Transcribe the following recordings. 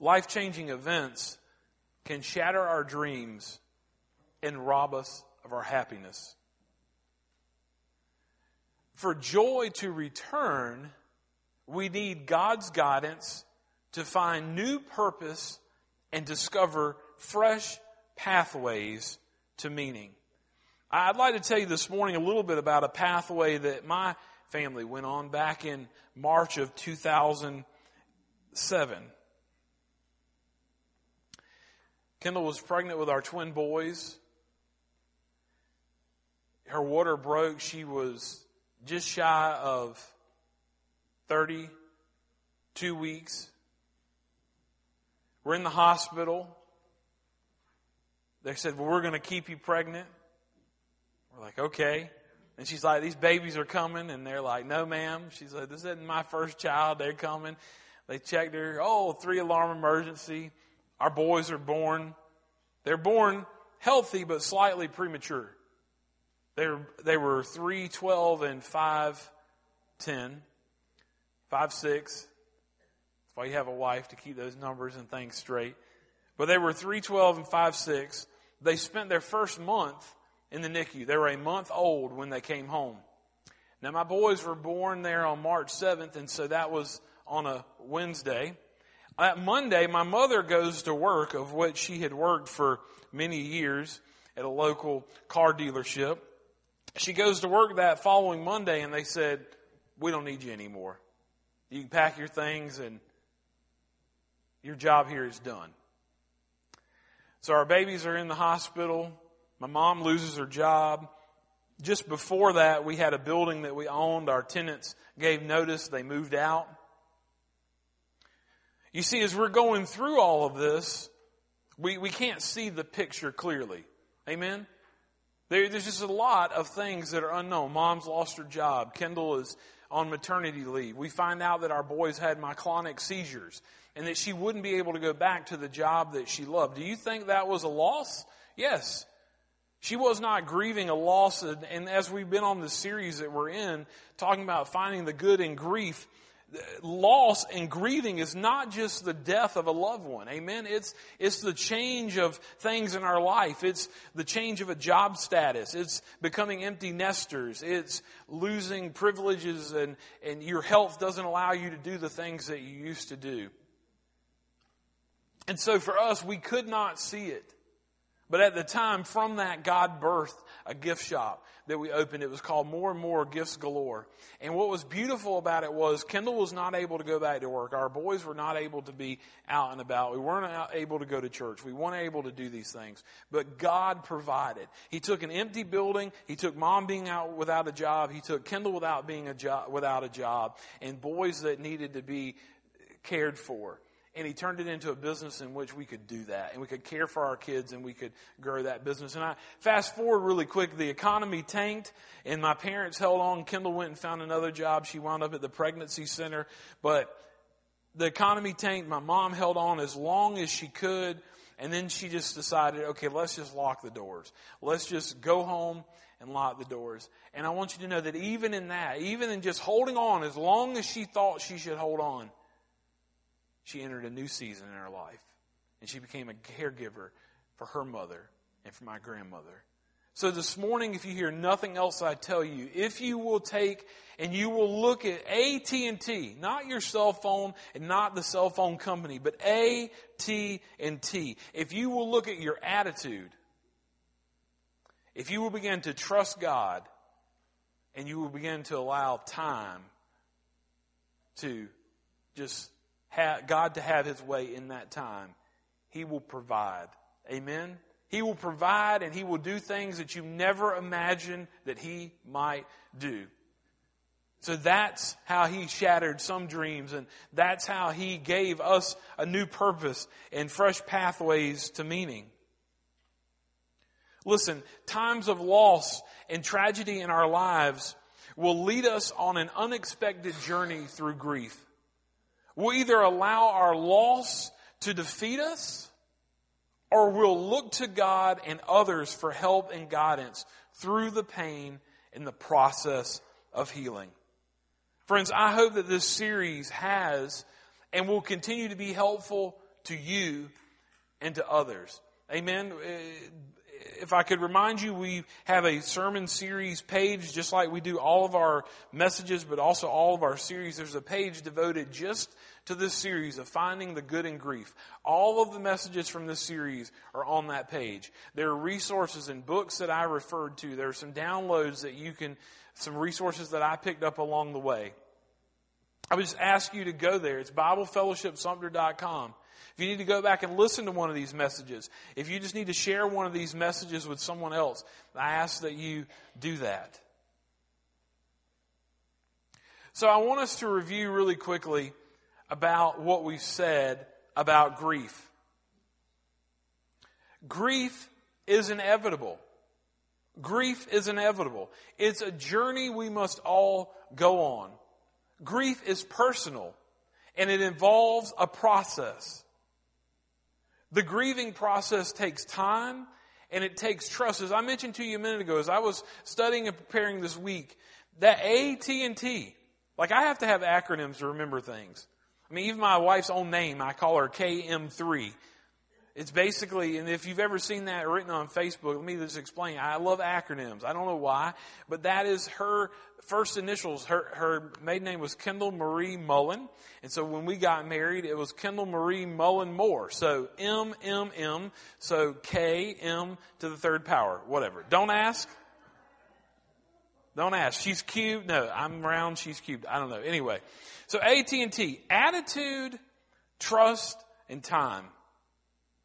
life changing events can shatter our dreams and rob us of our happiness. For joy to return, we need God's guidance to find new purpose and discover fresh pathways to meaning. I'd like to tell you this morning a little bit about a pathway that my family went on back in March of 2007. Kendall was pregnant with our twin boys. Her water broke. She was just shy of 32 weeks. We're in the hospital. They said, Well, we're going to keep you pregnant. We're like, Okay. And she's like, These babies are coming. And they're like, No, ma'am. She's like, This isn't my first child. They're coming. They checked her. Oh, three alarm emergency. Our boys are born. They're born healthy, but slightly premature. They're, they were 3, 12, and 5, 10. 5, 6. That's why you have a wife to keep those numbers and things straight. But they were 3, 12, and 5, 6. They spent their first month in the NICU. They were a month old when they came home. Now, my boys were born there on March 7th, and so that was on a Wednesday. That Monday, my mother goes to work, of which she had worked for many years at a local car dealership. She goes to work that following Monday, and they said, We don't need you anymore. You can pack your things, and your job here is done. So our babies are in the hospital. My mom loses her job. Just before that, we had a building that we owned. Our tenants gave notice. They moved out. You see, as we're going through all of this, we, we can't see the picture clearly. Amen? There, there's just a lot of things that are unknown. Mom's lost her job. Kendall is on maternity leave. We find out that our boys had myoclonic seizures and that she wouldn't be able to go back to the job that she loved. Do you think that was a loss? Yes. She was not grieving a loss, and as we've been on the series that we're in, talking about finding the good in grief, loss and grieving is not just the death of a loved one. Amen. It's, it's the change of things in our life. It's the change of a job status. It's becoming empty nesters. It's losing privileges and, and your health doesn't allow you to do the things that you used to do. And so for us, we could not see it. But at the time, from that, God birthed a gift shop that we opened. It was called More and More Gifts Galore. And what was beautiful about it was Kendall was not able to go back to work. Our boys were not able to be out and about. We weren't able to go to church. We weren't able to do these things. But God provided. He took an empty building. He took mom being out without a job. He took Kendall without being a job, without a job and boys that needed to be cared for and he turned it into a business in which we could do that and we could care for our kids and we could grow that business. And I fast forward really quick, the economy tanked and my parents held on. Kendall went and found another job. She wound up at the pregnancy center, but the economy tanked. My mom held on as long as she could. And then she just decided, okay, let's just lock the doors. Let's just go home and lock the doors. And I want you to know that even in that, even in just holding on as long as she thought she should hold on, she entered a new season in her life. And she became a caregiver for her mother and for my grandmother. So this morning, if you hear nothing else I tell you, if you will take and you will look at AT&T, not your cell phone and not the cell phone company, but AT&T. If you will look at your attitude, if you will begin to trust God and you will begin to allow time to just God to have His way in that time, He will provide. Amen? He will provide and He will do things that you never imagined that He might do. So that's how He shattered some dreams and that's how He gave us a new purpose and fresh pathways to meaning. Listen, times of loss and tragedy in our lives will lead us on an unexpected journey through grief. We'll either allow our loss to defeat us or we'll look to God and others for help and guidance through the pain in the process of healing. Friends, I hope that this series has and will continue to be helpful to you and to others. Amen. Uh, If I could remind you, we have a sermon series page, just like we do all of our messages, but also all of our series. There's a page devoted just to this series of finding the good in grief. All of the messages from this series are on that page. There are resources and books that I referred to. There are some downloads that you can, some resources that I picked up along the way. I would just ask you to go there. It's BibleFellowshipSumter.com. If you need to go back and listen to one of these messages, if you just need to share one of these messages with someone else, I ask that you do that. So I want us to review really quickly about what we've said about grief. Grief is inevitable. Grief is inevitable. It's a journey we must all go on. Grief is personal and it involves a process. The grieving process takes time and it takes trust. As I mentioned to you a minute ago, as I was studying and preparing this week, that AT&T, like I have to have acronyms to remember things. I mean, even my wife's own name, I call her KM3. It's basically, and if you've ever seen that written on Facebook, let me just explain. I love acronyms. I don't know why, but that is her first initials. Her, her maiden name was Kendall Marie Mullen. And so when we got married, it was Kendall Marie Mullen Moore. So M, M, M. So K, M to the third power. Whatever. Don't ask. Don't ask. She's cubed. No, I'm round. She's cubed. I don't know. Anyway. So AT&T. Attitude, trust, and time.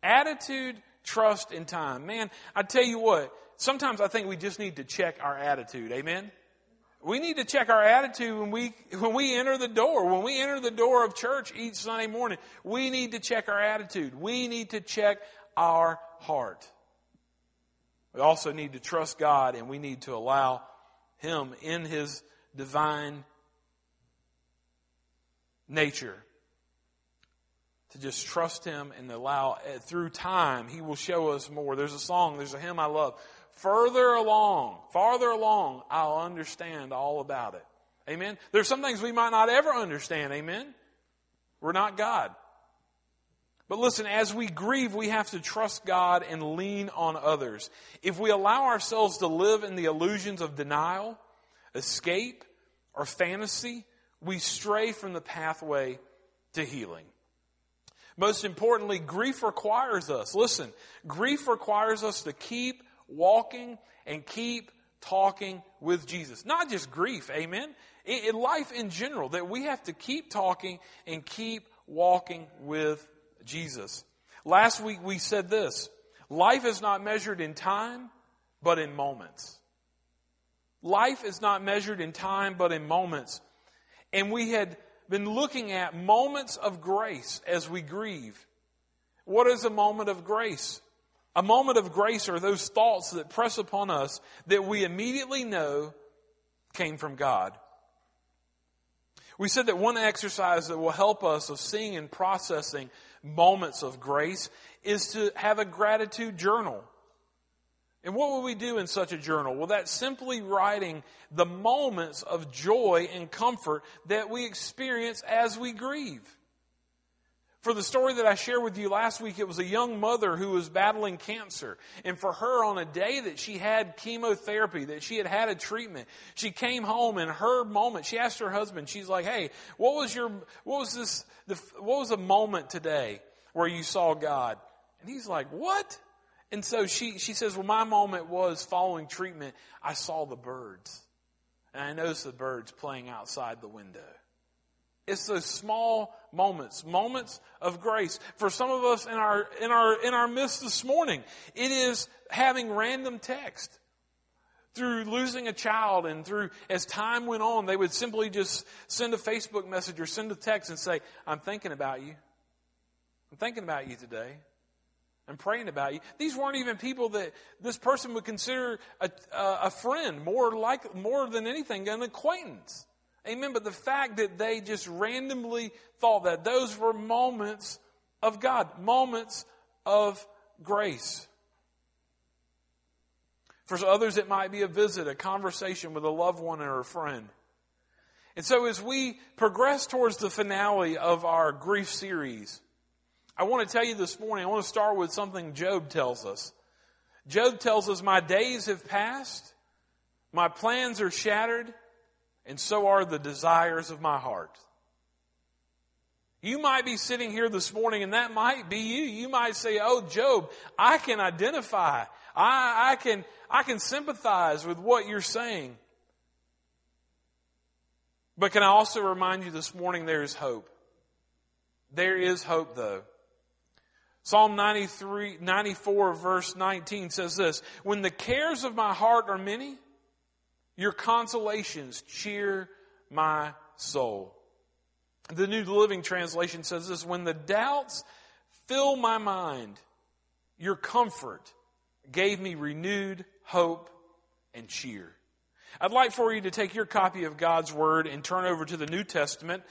Attitude, trust, and time. Man, I tell you what, sometimes I think we just need to check our attitude. Amen? We need to check our attitude when we, when we enter the door. When we enter the door of church each Sunday morning, we need to check our attitude. We need to check our heart. We also need to trust God and we need to allow Him in His divine nature to just trust Him and allow, eh, through time, He will show us more. There's a song, there's a hymn I love. Further along, farther along, I'll understand all about it. Amen. There's some things we might not ever understand. Amen. We're not God. But listen, as we grieve, we have to trust God and lean on others. If we allow ourselves to live in the illusions of denial, escape, or fantasy, we stray from the pathway to healing. Most importantly, grief requires us, listen, grief requires us to keep walking and keep talking with Jesus. Not just grief, amen? In life in general, that we have to keep talking and keep walking with Jesus. Last week we said this life is not measured in time, but in moments. Life is not measured in time, but in moments. And we had been looking at moments of grace as we grieve. What is a moment of grace? A moment of grace are those thoughts that press upon us that we immediately know came from God. We said that one exercise that will help us of seeing and processing moments of grace is to have a gratitude journal. And what would we do in such a journal? Well, that's simply writing the moments of joy and comfort that we experience as we grieve. For the story that I shared with you last week, it was a young mother who was battling cancer. And for her, on a day that she had chemotherapy, that she had had a treatment, she came home and her moment, she asked her husband, she's like, hey, what was your, what was this, the, what was a moment today where you saw God? And he's like, what? And so she, she says, well, my moment was following treatment. I saw the birds. And I noticed the birds playing outside the window. It's those small moments, moments of grace. For some of us in our, in our, in our midst this morning, it is having random text. Through losing a child and through, as time went on, they would simply just send a Facebook message or send a text and say, I'm thinking about you. I'm thinking about you today. I'm praying about you. These weren't even people that this person would consider a, a friend, more like, more than anything, an acquaintance. Amen. But the fact that they just randomly thought that, those were moments of God, moments of grace. For others, it might be a visit, a conversation with a loved one or a friend. And so as we progress towards the finale of our grief series, I want to tell you this morning, I want to start with something Job tells us. Job tells us, My days have passed, my plans are shattered, and so are the desires of my heart. You might be sitting here this morning and that might be you. You might say, Oh, Job, I can identify. I, I can, I can sympathize with what you're saying. But can I also remind you this morning there is hope? There is hope though. Psalm 93, 94 verse 19 says this, When the cares of my heart are many, your consolations cheer my soul. The New Living Translation says this, When the doubts fill my mind, your comfort gave me renewed hope and cheer. I'd like for you to take your copy of God's Word and turn over to the New Testament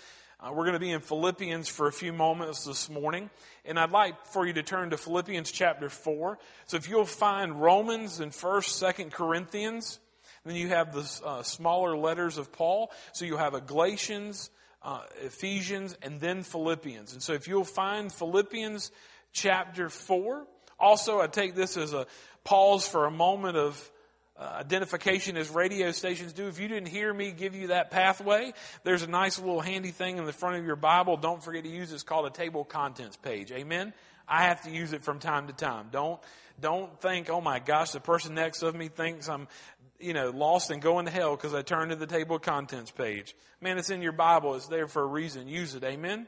uh, we're going to be in Philippians for a few moments this morning, and I'd like for you to turn to Philippians chapter 4. So if you'll find Romans and 1st, 2nd Corinthians, then you have the uh, smaller letters of Paul. So you'll have a Galatians, uh, Ephesians, and then Philippians. And so if you'll find Philippians chapter 4, also I take this as a pause for a moment of uh, identification as radio stations do. If you didn't hear me give you that pathway, there's a nice little handy thing in the front of your Bible. Don't forget to use it. It's called a table contents page. Amen. I have to use it from time to time. Don't don't think, oh my gosh, the person next of me thinks I'm, you know, lost and going to hell because I turned to the table of contents page. Man, it's in your Bible. It's there for a reason. Use it. Amen.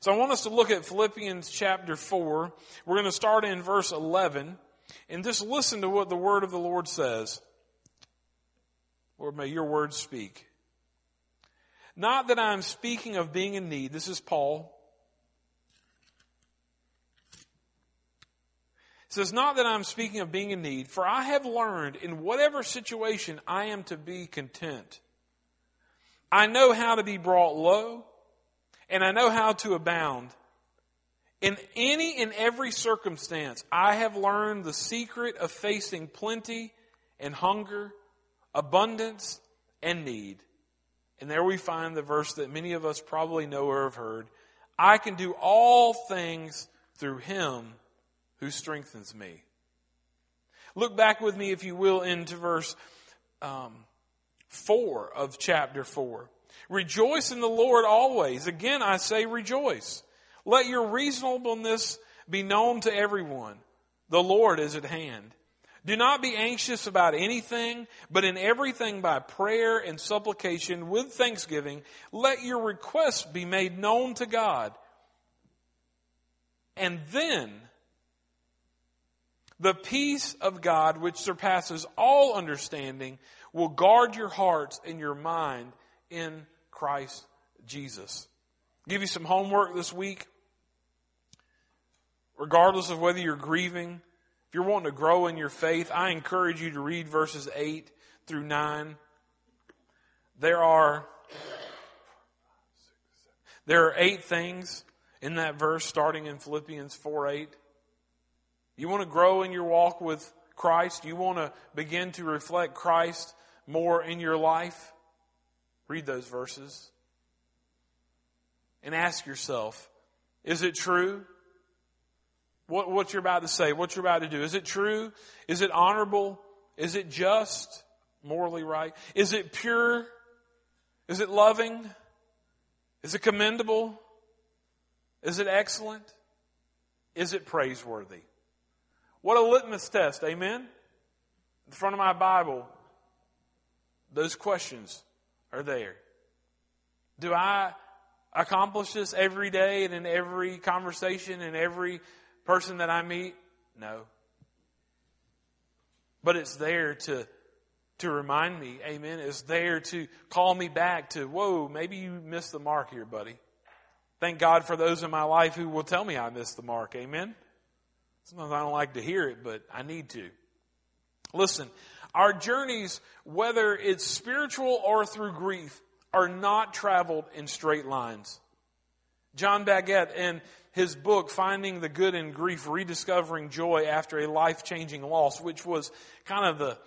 So I want us to look at Philippians chapter 4. We're going to start in verse 11. And just listen to what the word of the Lord says. Lord, may your words speak. Not that I'm speaking of being in need. This is Paul. It says, Not that I'm speaking of being in need, for I have learned in whatever situation I am to be content. I know how to be brought low, and I know how to abound. In any and every circumstance, I have learned the secret of facing plenty and hunger, abundance and need. And there we find the verse that many of us probably know or have heard. I can do all things through him who strengthens me. Look back with me, if you will, into verse um, 4 of chapter 4. Rejoice in the Lord always. Again, I say rejoice. Let your reasonableness be known to everyone. The Lord is at hand. Do not be anxious about anything, but in everything by prayer and supplication with thanksgiving, let your requests be made known to God. And then, the peace of God, which surpasses all understanding, will guard your hearts and your mind in Christ Jesus. Give you some homework this week regardless of whether you're grieving, if you're wanting to grow in your faith, I encourage you to read verses 8 through 9. There are there are eight things in that verse starting in Philippians 4 8. You want to grow in your walk with Christ? You want to begin to reflect Christ more in your life? Read those verses and ask yourself, is it true? what, what you're about to say, what you're about to do. Is it true? Is it honorable? Is it just? Morally right? Is it pure? Is it loving? Is it commendable? Is it excellent? Is it praiseworthy? What a litmus test, amen? In front of my Bible, those questions are there. Do I accomplish this every day and in every conversation and every person that I meet? No. But it's there to, to remind me, amen. It's there to call me back to, whoa, maybe you missed the mark here, buddy. Thank God for those in my life who will tell me I missed the mark, amen. Sometimes I don't like to hear it, but I need to. Listen, our journeys, whether it's spiritual or through grief, are not traveled in straight lines. John Baggett in his book, Finding the Good in Grief, Rediscovering Joy After a Life Changing Loss, which was kind of the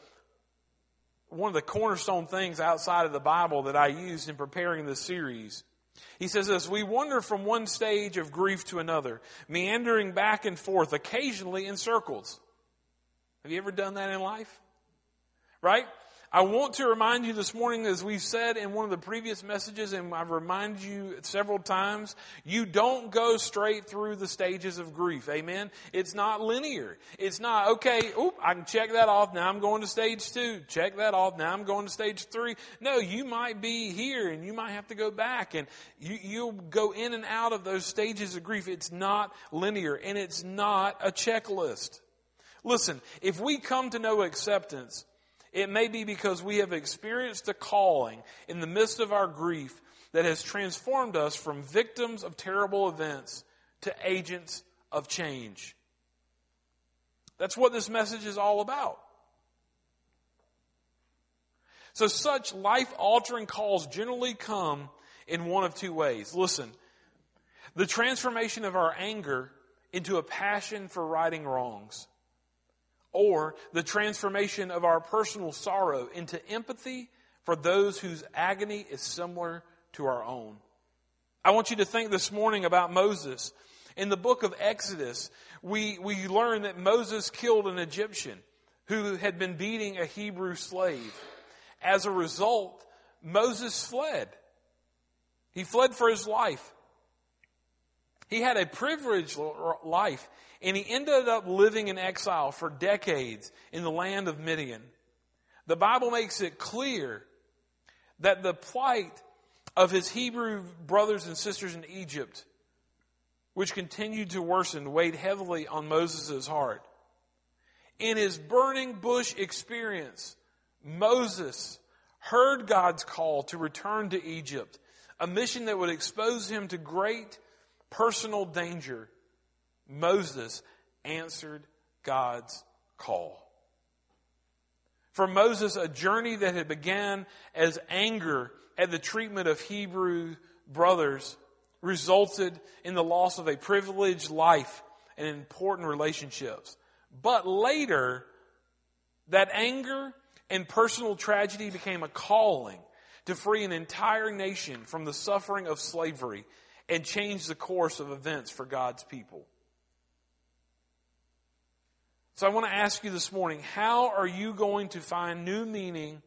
one of the cornerstone things outside of the Bible that I used in preparing this series. He says this, we wander from one stage of grief to another, meandering back and forth, occasionally in circles. Have you ever done that in life? Right? I want to remind you this morning, as we've said in one of the previous messages, and I've reminded you several times, you don't go straight through the stages of grief. Amen? It's not linear. It's not, okay, oop, I can check that off. Now I'm going to stage two. Check that off. Now I'm going to stage three. No, you might be here and you might have to go back and you, you'll go in and out of those stages of grief. It's not linear and it's not a checklist. Listen, if we come to know acceptance, it may be because we have experienced a calling in the midst of our grief that has transformed us from victims of terrible events to agents of change. That's what this message is all about. So such life altering calls generally come in one of two ways. Listen, the transformation of our anger into a passion for righting wrongs or the transformation of our personal sorrow into empathy for those whose agony is similar to our own. I want you to think this morning about Moses. In the book of Exodus, we, we learn that Moses killed an Egyptian who had been beating a Hebrew slave. As a result, Moses fled. He fled for his life. He had a privileged life. And he ended up living in exile for decades in the land of Midian. The Bible makes it clear that the plight of his Hebrew brothers and sisters in Egypt, which continued to worsen, weighed heavily on Moses' heart. In his burning bush experience, Moses heard God's call to return to Egypt, a mission that would expose him to great personal danger Moses answered God's call. For Moses, a journey that had began as anger at the treatment of Hebrew brothers resulted in the loss of a privileged life and important relationships. But later, that anger and personal tragedy became a calling to free an entire nation from the suffering of slavery and change the course of events for God's people. So I want to ask you this morning, how are you going to find new meaning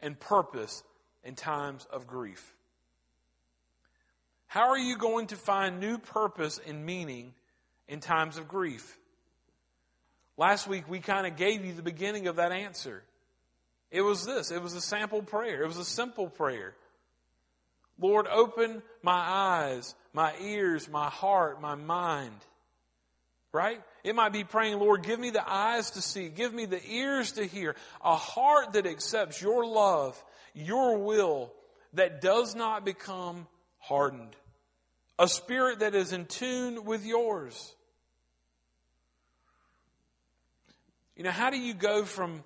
and purpose in times of grief? How are you going to find new purpose and meaning in times of grief? Last week we kind of gave you the beginning of that answer. It was this. It was a sample prayer. It was a simple prayer. Lord, open my eyes, my ears, my heart, my mind. Right? It might be praying, Lord, give me the eyes to see, give me the ears to hear, a heart that accepts your love, your will, that does not become hardened, a spirit that is in tune with yours. You know, how do you go from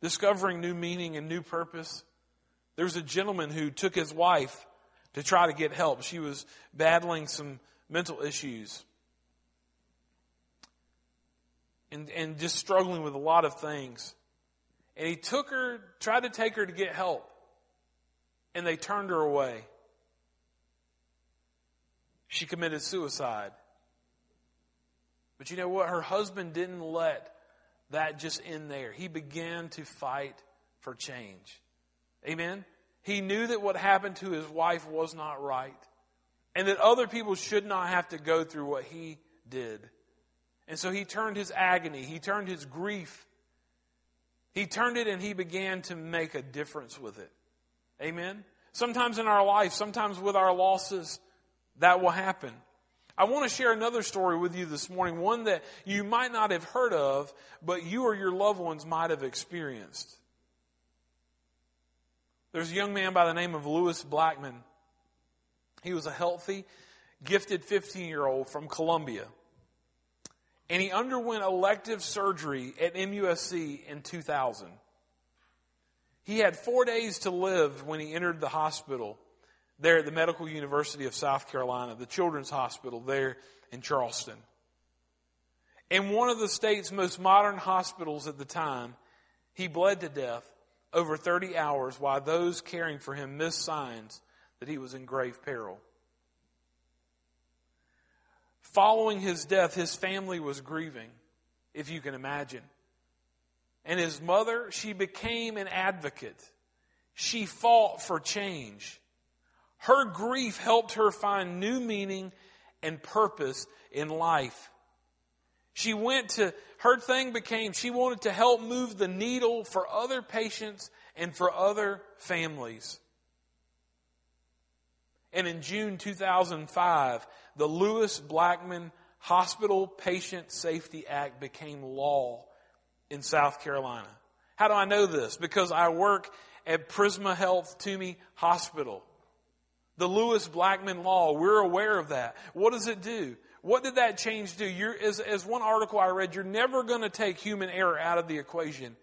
discovering new meaning and new purpose? There's a gentleman who took his wife to try to get help. She was battling some mental issues. And, and just struggling with a lot of things. And he took her, tried to take her to get help, and they turned her away. She committed suicide. But you know what? Her husband didn't let that just end there. He began to fight for change. Amen? He knew that what happened to his wife was not right. And that other people should not have to go through what he did. And so he turned his agony, he turned his grief, he turned it and he began to make a difference with it. Amen? Sometimes in our life, sometimes with our losses, that will happen. I want to share another story with you this morning, one that you might not have heard of, but you or your loved ones might have experienced. There's a young man by the name of Lewis Blackman. He was a healthy, gifted 15 year old from Columbia and he underwent elective surgery at MUSC in 2000. He had four days to live when he entered the hospital there at the Medical University of South Carolina, the Children's Hospital there in Charleston. In one of the state's most modern hospitals at the time, he bled to death over 30 hours while those caring for him missed signs that he was in grave peril. Following his death, his family was grieving, if you can imagine. And his mother, she became an advocate. She fought for change. Her grief helped her find new meaning and purpose in life. She went to, her thing became, she wanted to help move the needle for other patients and for other families. And in June 2005, the Lewis Blackman Hospital Patient Safety Act became law in South Carolina. How do I know this? Because I work at Prisma Health Tuomey Hospital. The Lewis Blackman Law, we're aware of that. What does it do? What did that change do? You're, as, as one article I read, you're never going to take human error out of the equation.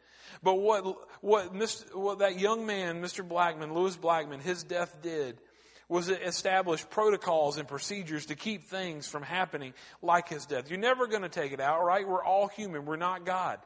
But what, what, Mr., what that young man, Mr. Blackman, Lewis Blackman, his death did was it establish protocols and procedures to keep things from happening like his death. You're never going to take it out, right? We're all human. We're not God.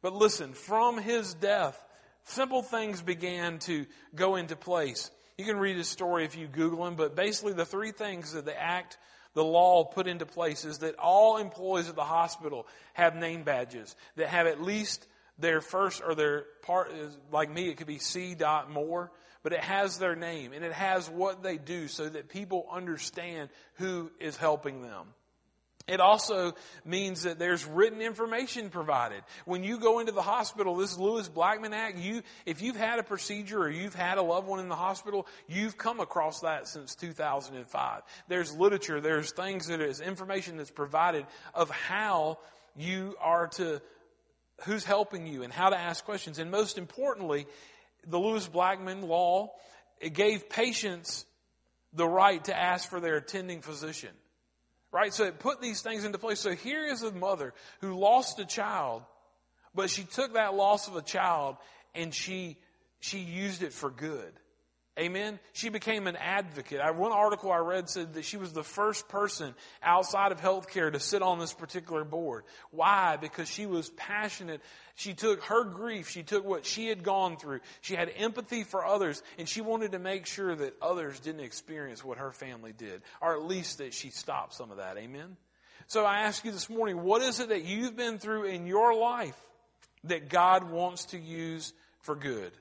But listen, from his death, simple things began to go into place. You can read his story if you Google him, but basically the three things that the act the law put into place is that all employees at the hospital have name badges that have at least their first or their part like me it could be c dot Moore but it has their name and it has what they do so that people understand who is helping them it also means that there's written information provided. When you go into the hospital, this Lewis Blackman Act, you, if you've had a procedure or you've had a loved one in the hospital, you've come across that since 2005. There's literature, there's things that is information that's provided of how you are to, who's helping you and how to ask questions. And most importantly, the Lewis Blackman law, it gave patients the right to ask for their attending physician. Right? So it put these things into place. So here is a mother who lost a child, but she took that loss of a child and she, she used it for good. Amen. She became an advocate. I, one article I read said that she was the first person outside of healthcare to sit on this particular board. Why? Because she was passionate. She took her grief. She took what she had gone through. She had empathy for others and she wanted to make sure that others didn't experience what her family did, or at least that she stopped some of that. Amen. So I ask you this morning, what is it that you've been through in your life that God wants to use for good?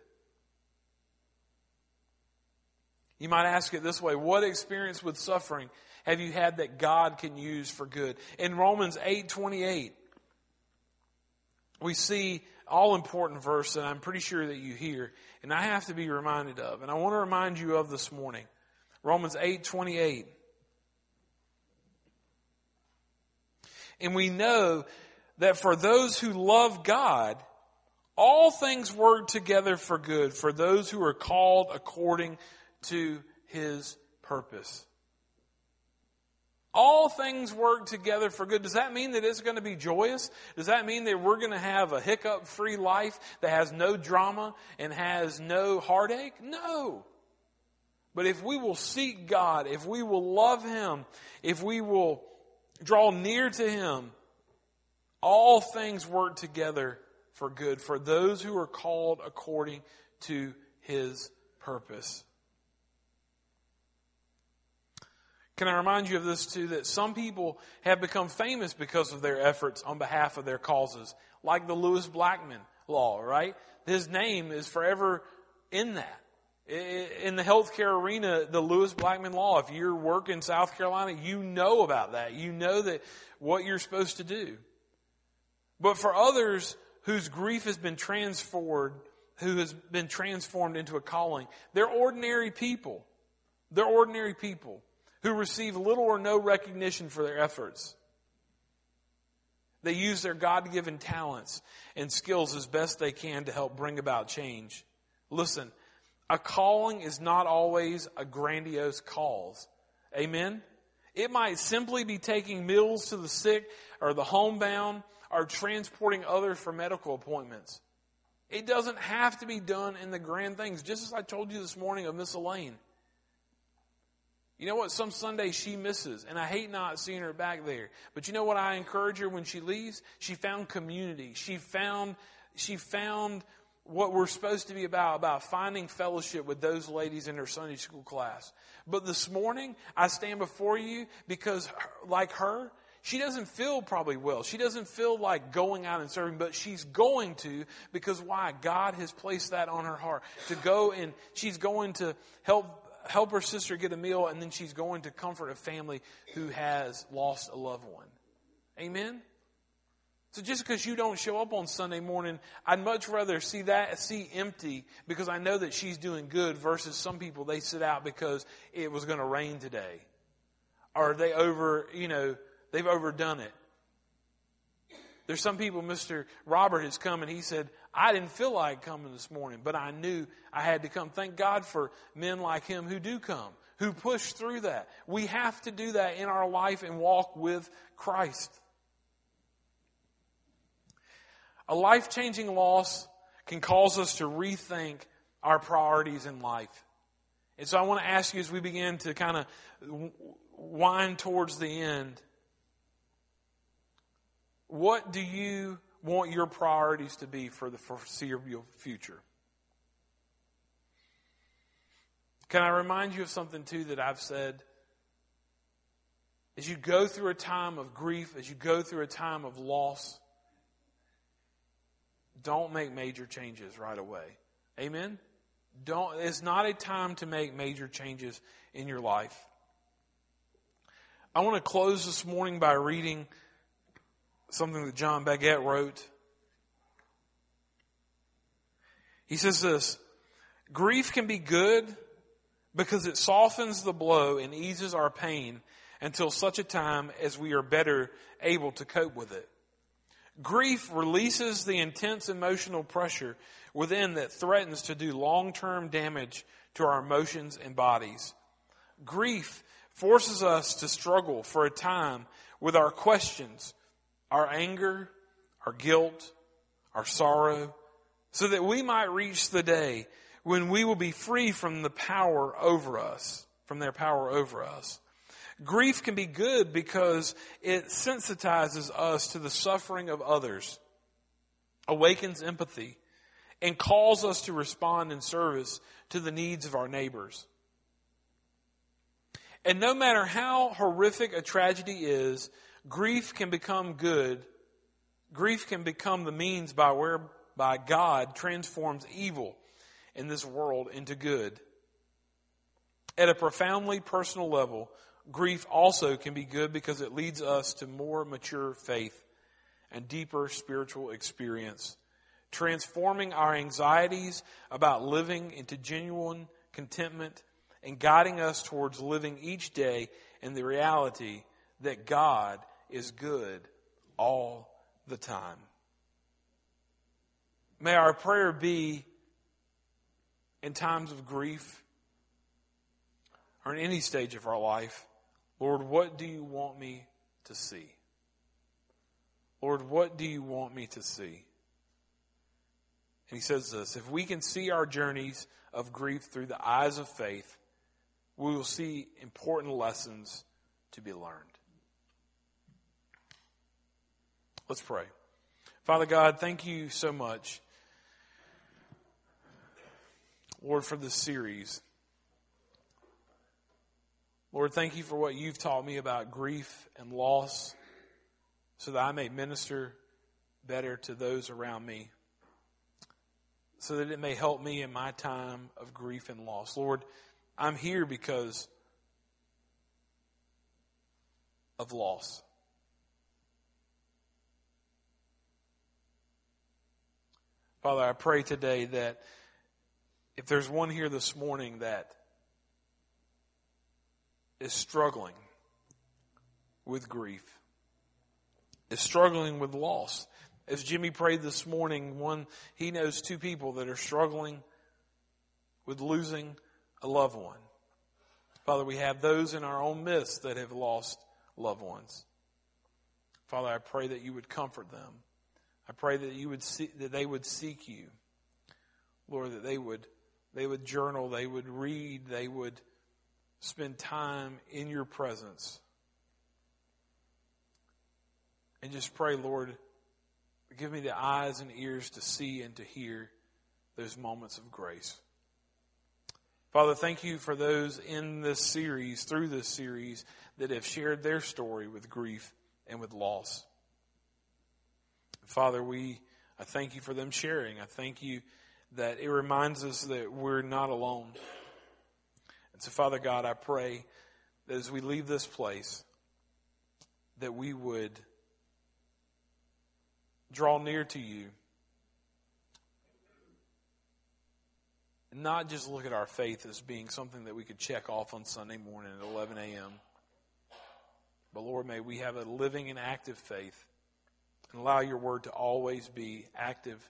You might ask it this way What experience with suffering have you had that God can use for good? In Romans 8 28, we see all important verse that I'm pretty sure that you hear, and I have to be reminded of. And I want to remind you of this morning. Romans 8 28. And we know that for those who love God, all things work together for good for those who are called according to his purpose. All things work together for good. Does that mean that it's going to be joyous? Does that mean that we're going to have a hiccup free life that has no drama and has no heartache? No. But if we will seek God, if we will love Him, if we will draw near to Him, all things work together for good for those who are called according to His purpose. Can I remind you of this too, that some people have become famous because of their efforts on behalf of their causes, like the Lewis Blackman law, right? His name is forever in that. In the healthcare arena, the Lewis Blackman law, if you work in South Carolina, you know about that. You know that what you're supposed to do. But for others whose grief has been transformed, who has been transformed into a calling, they're ordinary people. They're ordinary people who receive little or no recognition for their efforts. They use their God given talents and skills as best they can to help bring about change. Listen, a calling is not always a grandiose cause. Amen? It might simply be taking meals to the sick or the homebound or transporting others for medical appointments. It doesn't have to be done in the grand things, just as I told you this morning of Miss Elaine. You know what? Some Sundays she misses, and I hate not seeing her back there. But you know what I encourage her when she leaves? She found community. She found, she found what we're supposed to be about, about finding fellowship with those ladies in her Sunday school class. But this morning, I stand before you because, like her, she doesn't feel probably well. She doesn't feel like going out and serving, but she's going to because why? God has placed that on her heart to go and she's going to help help her sister get a meal and then she's going to comfort a family who has lost a loved one. Amen. So just because you don't show up on Sunday morning, I'd much rather see that, see empty because I know that she's doing good versus some people, they sit out because it was going to rain today. Or they over, you know, they've overdone it. There's some people, Mr. Robert has come and he said, I didn't feel like coming this morning, but I knew I had to come. Thank God for men like him who do come, who push through that. We have to do that in our life and walk with Christ. A life changing loss can cause us to rethink our priorities in life. And so I want to ask you as we begin to kind of wind towards the end what do you want your priorities to be for the foreseeable future? Can I remind you of something too that I've said? As you go through a time of grief, as you go through a time of loss, don't make major changes right away. Amen? Don't, it's not a time to make major changes in your life. I want to close this morning by reading something that John Baggett wrote. He says this Grief can be good because it softens the blow and eases our pain until such a time as we are better able to cope with it. Grief releases the intense emotional pressure within that threatens to do long term damage to our emotions and bodies. Grief forces us to struggle for a time with our questions, our anger, our guilt, our sorrow, so that we might reach the day when we will be free from the power over us, from their power over us. Grief can be good because it sensitizes us to the suffering of others, awakens empathy, and calls us to respond in service to the needs of our neighbors. And no matter how horrific a tragedy is, grief can become good. Grief can become the means by whereby God transforms evil in this world into good. At a profoundly personal level, grief also can be good because it leads us to more mature faith and deeper spiritual experience, transforming our anxieties about living into genuine contentment and guiding us towards living each day in the reality that God is good all the time. May our prayer be in times of grief or in any stage of our life, Lord, what do you want me to see? Lord, what do you want me to see? And he says this if we can see our journeys of grief through the eyes of faith, we will see important lessons to be learned. Let's pray. Father God, thank you so much, Lord, for this series. Lord, thank you for what you've taught me about grief and loss so that I may minister better to those around me, so that it may help me in my time of grief and loss. Lord, I'm here because of loss. Father, I pray today that if there's one here this morning that is struggling with grief, is struggling with loss. As Jimmy prayed this morning, one he knows two people that are struggling with losing a loved one. Father, we have those in our own midst that have lost loved ones. Father, I pray that you would comfort them. I pray that you would see, that they would seek you. Lord, that they would they would journal, they would read, they would spend time in your presence. And just pray, Lord, give me the eyes and ears to see and to hear those moments of grace. Father, thank you for those in this series, through this series, that have shared their story with grief and with loss. Father, we, I thank you for them sharing. I thank you that it reminds us that we're not alone. And so, Father God, I pray that as we leave this place, that we would draw near to you and not just look at our faith as being something that we could check off on Sunday morning at 11 a.m. But Lord, may we have a living and active faith and allow your word to always be active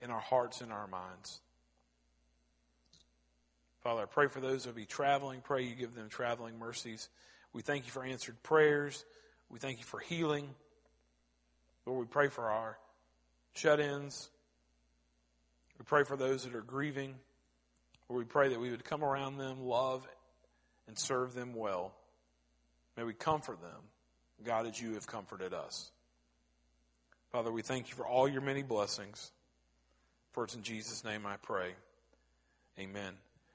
in our hearts and our minds. Father, I pray for those who will be traveling. Pray you give them traveling mercies. We thank you for answered prayers. We thank you for healing. Lord, we pray for our shut ins. We pray for those that are grieving. Lord, we pray that we would come around them, love, and serve them well. May we comfort them, God, as you have comforted us. Father, we thank you for all your many blessings. For it's in Jesus' name I pray. Amen.